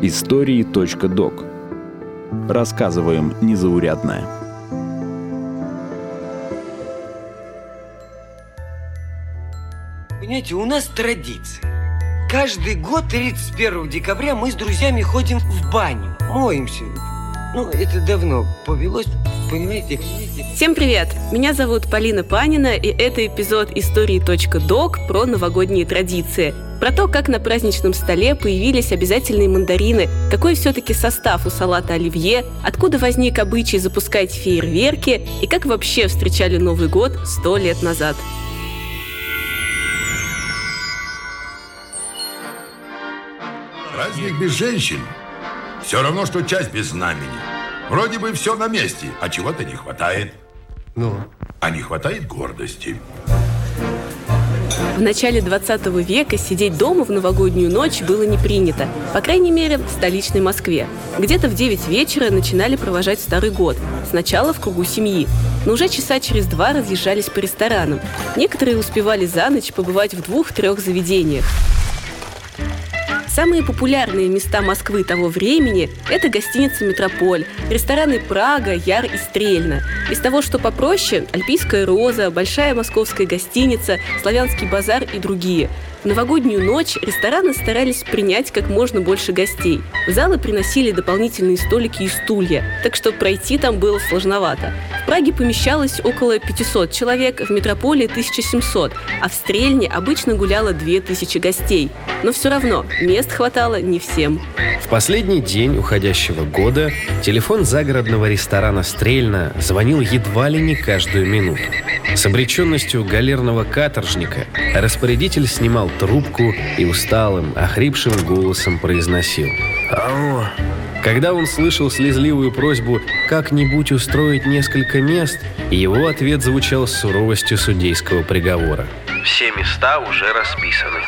Истории.док Рассказываем незаурядное. Понимаете, у нас традиция. Каждый год 31 декабря мы с друзьями ходим в баню, моемся. Ну, это давно повелось, понимаете? Всем привет! Меня зовут Полина Панина, и это эпизод истории.док про новогодние традиции. Про то, как на праздничном столе появились обязательные мандарины, какой все-таки состав у салата оливье, откуда возник обычай запускать фейерверки и как вообще встречали Новый год сто лет назад. Праздник без женщин все равно, что часть без знамени. Вроде бы все на месте, а чего-то не хватает. Ну? А не хватает гордости. В начале 20 века сидеть дома в новогоднюю ночь было не принято, по крайней мере, в столичной Москве. Где-то в 9 вечера начинали провожать Старый год, сначала в кругу семьи, но уже часа через два разъезжались по ресторанам. Некоторые успевали за ночь побывать в двух-трех заведениях. Самые популярные места Москвы того времени – это гостиница «Метрополь», рестораны «Прага», «Яр» и «Стрельна». Из того, что попроще – «Альпийская роза», «Большая московская гостиница», «Славянский базар» и другие – новогоднюю ночь рестораны старались принять как можно больше гостей. В залы приносили дополнительные столики и стулья, так что пройти там было сложновато. В Праге помещалось около 500 человек, в метрополии 1700, а в Стрельне обычно гуляло 2000 гостей. Но все равно мест хватало не всем. В последний день уходящего года телефон загородного ресторана «Стрельна» звонил едва ли не каждую минуту. С обреченностью галерного каторжника распорядитель снимал трубку и усталым, охрипшим голосом произносил «Алло». Когда он слышал слезливую просьбу как-нибудь устроить несколько мест, его ответ звучал с суровостью судейского приговора. Все места уже расписаны.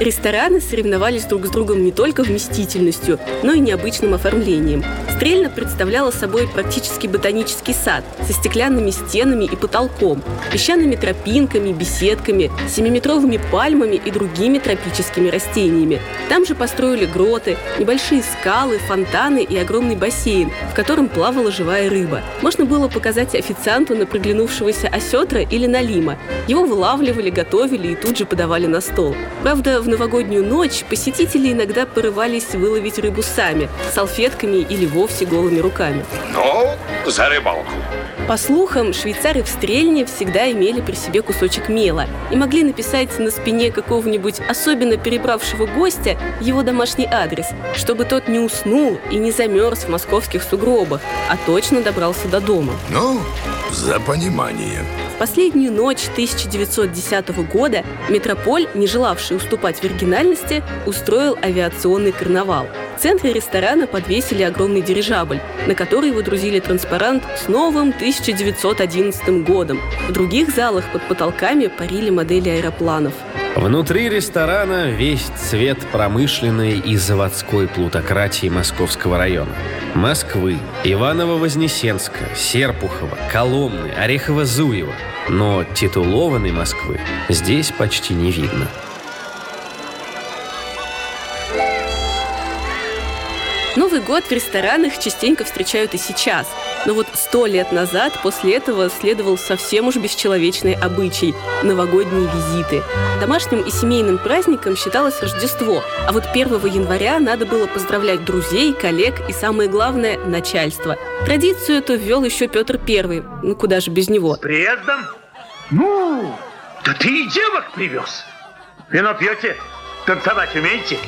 Рестораны соревновались друг с другом не только вместительностью, но и необычным оформлением. Стрельна представляла собой практически ботанический сад со стеклянными стенами и потолком, песчаными тропинками, беседками, семиметровыми пальмами и другими тропическими растениями. Там же построили гроты, небольшие скалы, фонтаны и огромный бассейн, в котором плавала живая рыба. Можно было показать официанту на приглянувшегося осетра или налима. Его вылавливали, готовили и тут же подавали на стол. Правда, в новогоднюю ночь посетители иногда порывались выловить рыбу сами, салфетками или вовсе голыми руками. Ну, за рыбалку. По слухам, швейцары в Стрельне всегда имели при себе кусочек мела и могли написать на спине какого-нибудь особенно перебравшего гостя его домашний адрес, чтобы тот не уснул и не замерз в московских сугробах, а точно добрался до дома. Ну, за понимание. Последнюю ночь 1910 года Метрополь, не желавший уступать в оригинальности, устроил авиационный карнавал. В центре ресторана подвесили огромный дирижабль, на который выдрузили транспарант с новым 1911 годом. В других залах под потолками парили модели аэропланов. Внутри ресторана весь цвет промышленной и заводской плутократии Московского района. Москвы, Иваново-Вознесенска, Серпухова, Коломны, Орехово-Зуева. Но титулованной Москвы здесь почти не видно. Новый год в ресторанах частенько встречают и сейчас. Но вот сто лет назад после этого следовал совсем уж бесчеловечный обычай – новогодние визиты. Домашним и семейным праздником считалось Рождество, а вот 1 января надо было поздравлять друзей, коллег и, самое главное, начальство. Традицию эту ввел еще Петр Первый. Ну куда же без него? Приездом? Ну, да ты и девок привез. Вино пьете? Танцевать умеете?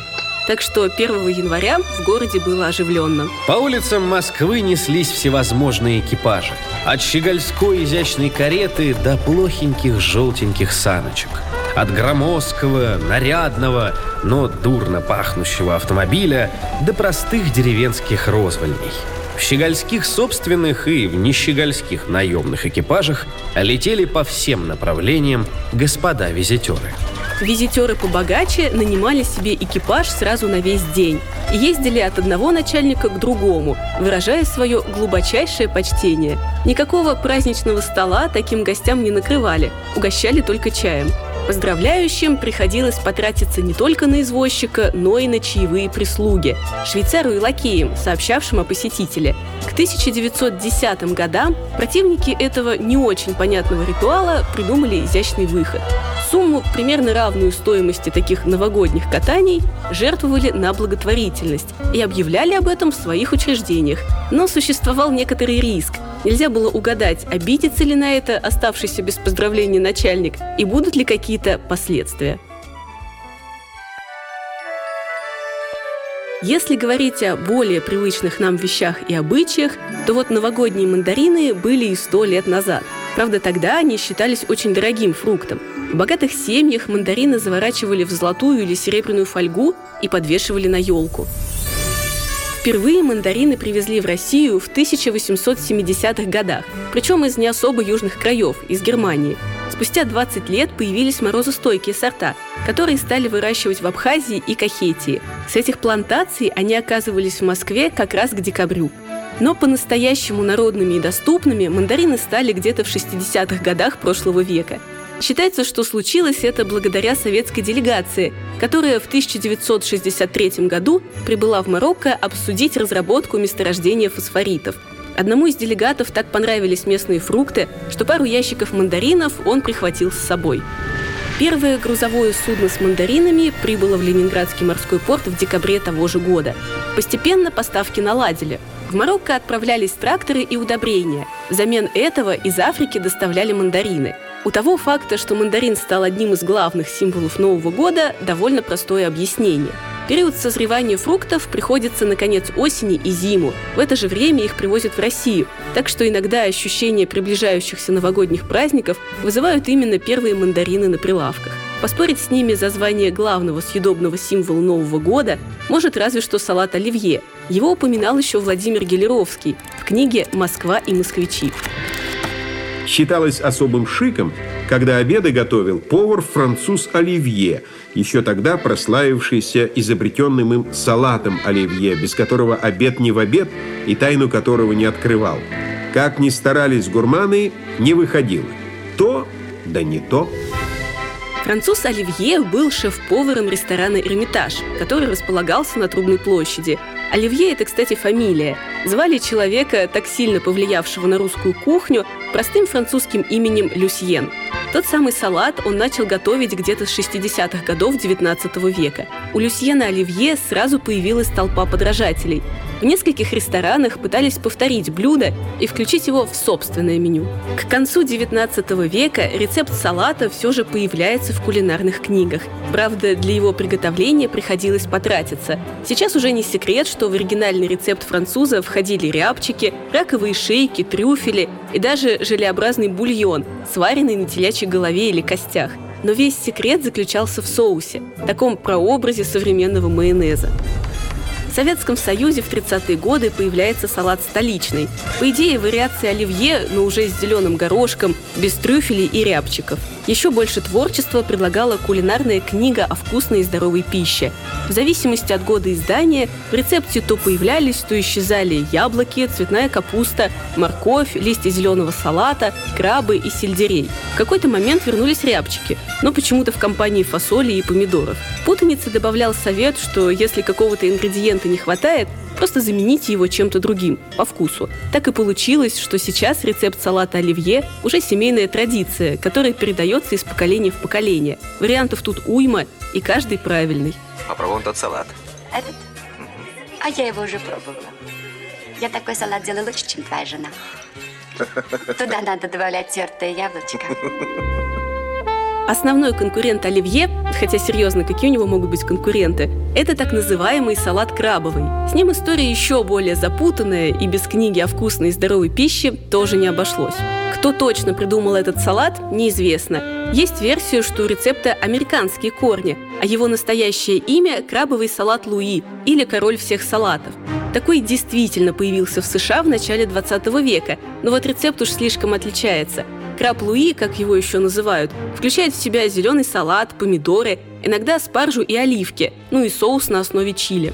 Так что 1 января в городе было оживленно. По улицам Москвы неслись всевозможные экипажи. От щегольской изящной кареты до плохеньких желтеньких саночек. От громоздкого, нарядного, но дурно пахнущего автомобиля до простых деревенских розвольней. В щегольских собственных и в нещегольских наемных экипажах летели по всем направлениям господа-визитеры. Визитеры побогаче нанимали себе экипаж сразу на весь день и ездили от одного начальника к другому, выражая свое глубочайшее почтение. Никакого праздничного стола таким гостям не накрывали, угощали только чаем. Поздравляющим приходилось потратиться не только на извозчика, но и на чаевые прислуги, швейцару и лакеям, сообщавшим о посетителе. К 1910 годам противники этого не очень понятного ритуала придумали изящный выход. Сумму, примерно равную стоимости таких новогодних катаний, жертвовали на благотворительность и объявляли об этом в своих учреждениях. Но существовал некоторый риск. Нельзя было угадать, обидится ли на это оставшийся без поздравления начальник и будут ли какие-то последствия. Если говорить о более привычных нам вещах и обычаях, то вот новогодние мандарины были и сто лет назад. Правда, тогда они считались очень дорогим фруктом. В богатых семьях мандарины заворачивали в золотую или серебряную фольгу и подвешивали на елку. Впервые мандарины привезли в Россию в 1870-х годах, причем из не особо южных краев, из Германии. Спустя 20 лет появились морозостойкие сорта, которые стали выращивать в Абхазии и Кахетии. С этих плантаций они оказывались в Москве как раз к декабрю. Но по-настоящему народными и доступными мандарины стали где-то в 60-х годах прошлого века – Считается, что случилось это благодаря советской делегации, которая в 1963 году прибыла в Марокко обсудить разработку месторождения фосфоритов. Одному из делегатов так понравились местные фрукты, что пару ящиков мандаринов он прихватил с собой. Первое грузовое судно с мандаринами прибыло в Ленинградский морской порт в декабре того же года. Постепенно поставки наладили. В Марокко отправлялись тракторы и удобрения. Взамен этого из Африки доставляли мандарины – у того факта, что мандарин стал одним из главных символов Нового года, довольно простое объяснение. Период созревания фруктов приходится на конец осени и зиму. В это же время их привозят в Россию, так что иногда ощущение приближающихся новогодних праздников вызывают именно первые мандарины на прилавках. Поспорить с ними за звание главного съедобного символа Нового года может разве что салат оливье. Его упоминал еще Владимир Гелеровский в книге «Москва и москвичи». Считалось особым шиком, когда обеды готовил повар-француз Оливье, еще тогда прославившийся изобретенным им салатом Оливье, без которого обед не в обед и тайну которого не открывал. Как ни старались гурманы, не выходило. То, да не то. Француз Оливье был шеф-поваром ресторана «Эрмитаж», который располагался на Трубной площади. Оливье – это, кстати, фамилия. Звали человека, так сильно повлиявшего на русскую кухню, простым французским именем Люсьен. Тот самый салат он начал готовить где-то с 60-х годов XIX века. У Люсьена Оливье сразу появилась толпа подражателей. В нескольких ресторанах пытались повторить блюдо и включить его в собственное меню. К концу XIX века рецепт салата все же появляется в кулинарных книгах. Правда, для его приготовления приходилось потратиться. Сейчас уже не секрет, что в оригинальный рецепт француза входили рябчики, раковые шейки, трюфели и даже желеобразный бульон, сваренный на телячьей голове или костях. Но весь секрет заключался в соусе, таком прообразе современного майонеза. В Советском Союзе в 30-е годы появляется салат столичный. По идее, вариация оливье, но уже с зеленым горошком, без трюфелей и рябчиков. Еще больше творчества предлагала кулинарная книга о вкусной и здоровой пище. В зависимости от года издания в рецепте то появлялись, то исчезали яблоки, цветная капуста, морковь, листья зеленого салата, крабы и сельдерей. В какой-то момент вернулись рябчики, но почему-то в компании фасоли и помидоров. Путаница добавлял совет, что если какого-то ингредиента не хватает, просто замените его чем-то другим, по вкусу. Так и получилось, что сейчас рецепт салата оливье уже семейная традиция, которая передается из поколения в поколение. Вариантов тут уйма, и каждый правильный. Попробуем тот салат. Этот? А я его уже пробовала. Я такой салат делаю лучше, чем твоя жена. Туда надо добавлять тертое яблочко. Основной конкурент оливье, хотя серьезно, какие у него могут быть конкуренты, это так называемый салат крабовый. С ним история еще более запутанная, и без книги о вкусной и здоровой пище тоже не обошлось. Кто точно придумал этот салат, неизвестно. Есть версия, что у рецепта американские корни, а его настоящее имя – крабовый салат Луи или король всех салатов. Такой действительно появился в США в начале 20 века, но вот рецепт уж слишком отличается – Краб Луи, как его еще называют, включает в себя зеленый салат, помидоры, иногда спаржу и оливки, ну и соус на основе чили.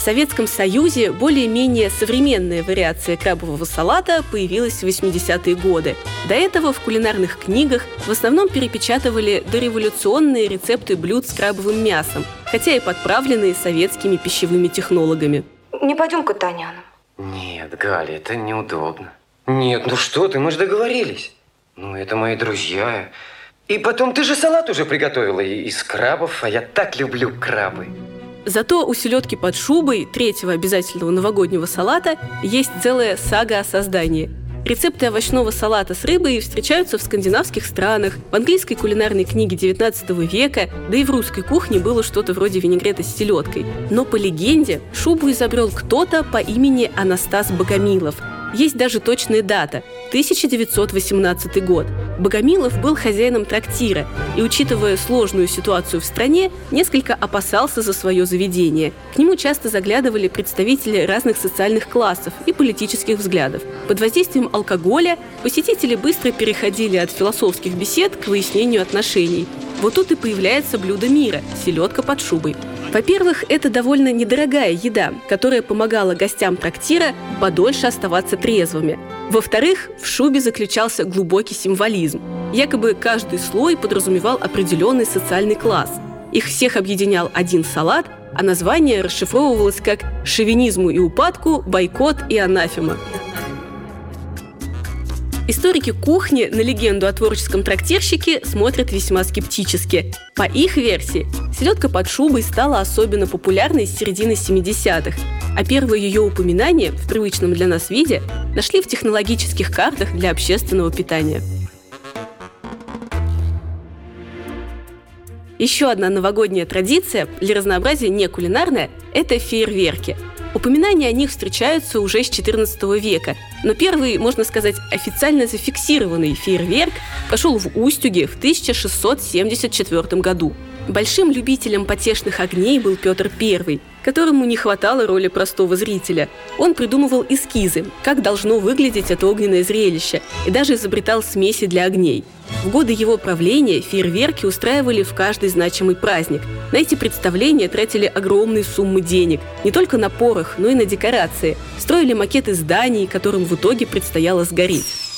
В Советском Союзе более-менее современная вариация крабового салата появилась в 80-е годы. До этого в кулинарных книгах в основном перепечатывали дореволюционные рецепты блюд с крабовым мясом, хотя и подправленные советскими пищевыми технологами. Не пойдем к Таняну. Нет, Галя, это неудобно. Нет, ну что ты, мы же договорились. Ну, это мои друзья. И потом, ты же салат уже приготовила из крабов, а я так люблю крабы. Зато у селедки под шубой, третьего обязательного новогоднего салата, есть целая сага о создании. Рецепты овощного салата с рыбой встречаются в скандинавских странах, в английской кулинарной книге 19 века, да и в русской кухне было что-то вроде винегрета с селедкой. Но по легенде шубу изобрел кто-то по имени Анастас Богомилов – есть даже точная дата – 1918 год. Богомилов был хозяином трактира и, учитывая сложную ситуацию в стране, несколько опасался за свое заведение. К нему часто заглядывали представители разных социальных классов и политических взглядов. Под воздействием алкоголя посетители быстро переходили от философских бесед к выяснению отношений. Вот тут и появляется блюдо мира – селедка под шубой – во-первых, это довольно недорогая еда, которая помогала гостям трактира подольше оставаться трезвыми. Во-вторых, в шубе заключался глубокий символизм. Якобы каждый слой подразумевал определенный социальный класс. Их всех объединял один салат, а название расшифровывалось как «шовинизму и упадку, бойкот и анафема». Историки кухни на легенду о творческом трактирщике смотрят весьма скептически. По их версии, селедка под шубой стала особенно популярной с середины 70-х, а первые ее упоминания в привычном для нас виде нашли в технологических картах для общественного питания. Еще одна новогодняя традиция, для разнообразия не кулинарная, это фейерверки – Упоминания о них встречаются уже с XIV века, но первый, можно сказать, официально зафиксированный фейерверк пошел в Устюге в 1674 году. Большим любителем потешных огней был Петр I, которому не хватало роли простого зрителя. Он придумывал эскизы, как должно выглядеть это огненное зрелище, и даже изобретал смеси для огней. В годы его правления фейерверки устраивали в каждый значимый праздник. На эти представления тратили огромные суммы денег, не только на порох, но и на декорации. Строили макеты зданий, которым в итоге предстояло сгореть.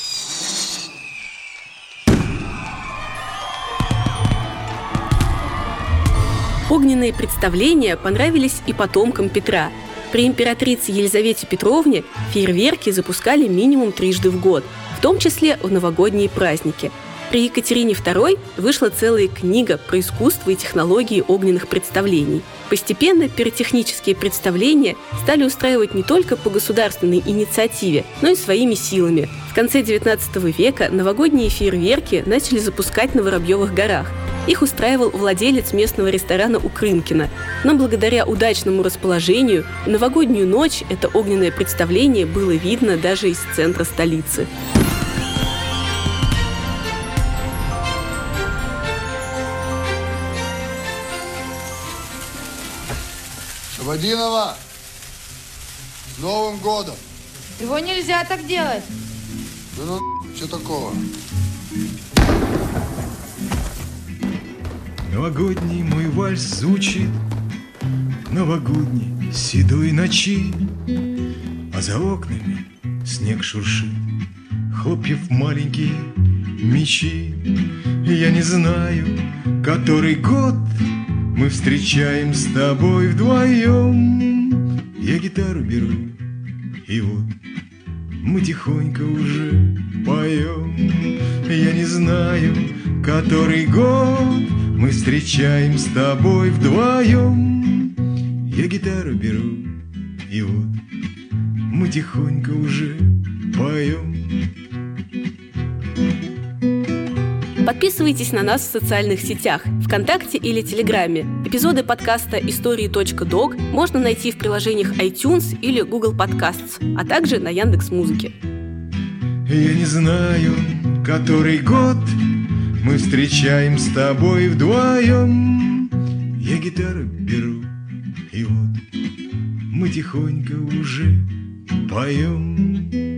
Огненные представления понравились и потомкам Петра. При императрице Елизавете Петровне фейерверки запускали минимум трижды в год, в том числе в новогодние праздники. При Екатерине II вышла целая книга про искусство и технологии огненных представлений. Постепенно пиротехнические представления стали устраивать не только по государственной инициативе, но и своими силами. В конце XIX века новогодние фейерверки начали запускать на Воробьевых горах – их устраивал владелец местного ресторана у Крымкина. Но благодаря удачному расположению, в новогоднюю ночь это огненное представление было видно даже из центра столицы. Шабадинова! С Новым годом! Его нельзя так делать. Да ну, что такого? Новогодний мой вальс звучит Новогодней седой ночи А за окнами снег шуршит Хлопьев маленькие мечи. Я не знаю, который год Мы встречаем с тобой вдвоем. Я гитару беру и вот мы тихонько уже поем. Я не знаю, который год мы встречаем с тобой вдвоем Я гитару беру, и вот мы тихонько уже поем Подписывайтесь на нас в социальных сетях, ВКонтакте или Телеграме. Эпизоды подкаста «Истории.док» можно найти в приложениях iTunes или Google Podcasts, а также на Яндекс Музыке. Я не знаю, который год мы встречаем с тобой вдвоем. Я гитару беру, и вот Мы тихонько уже поем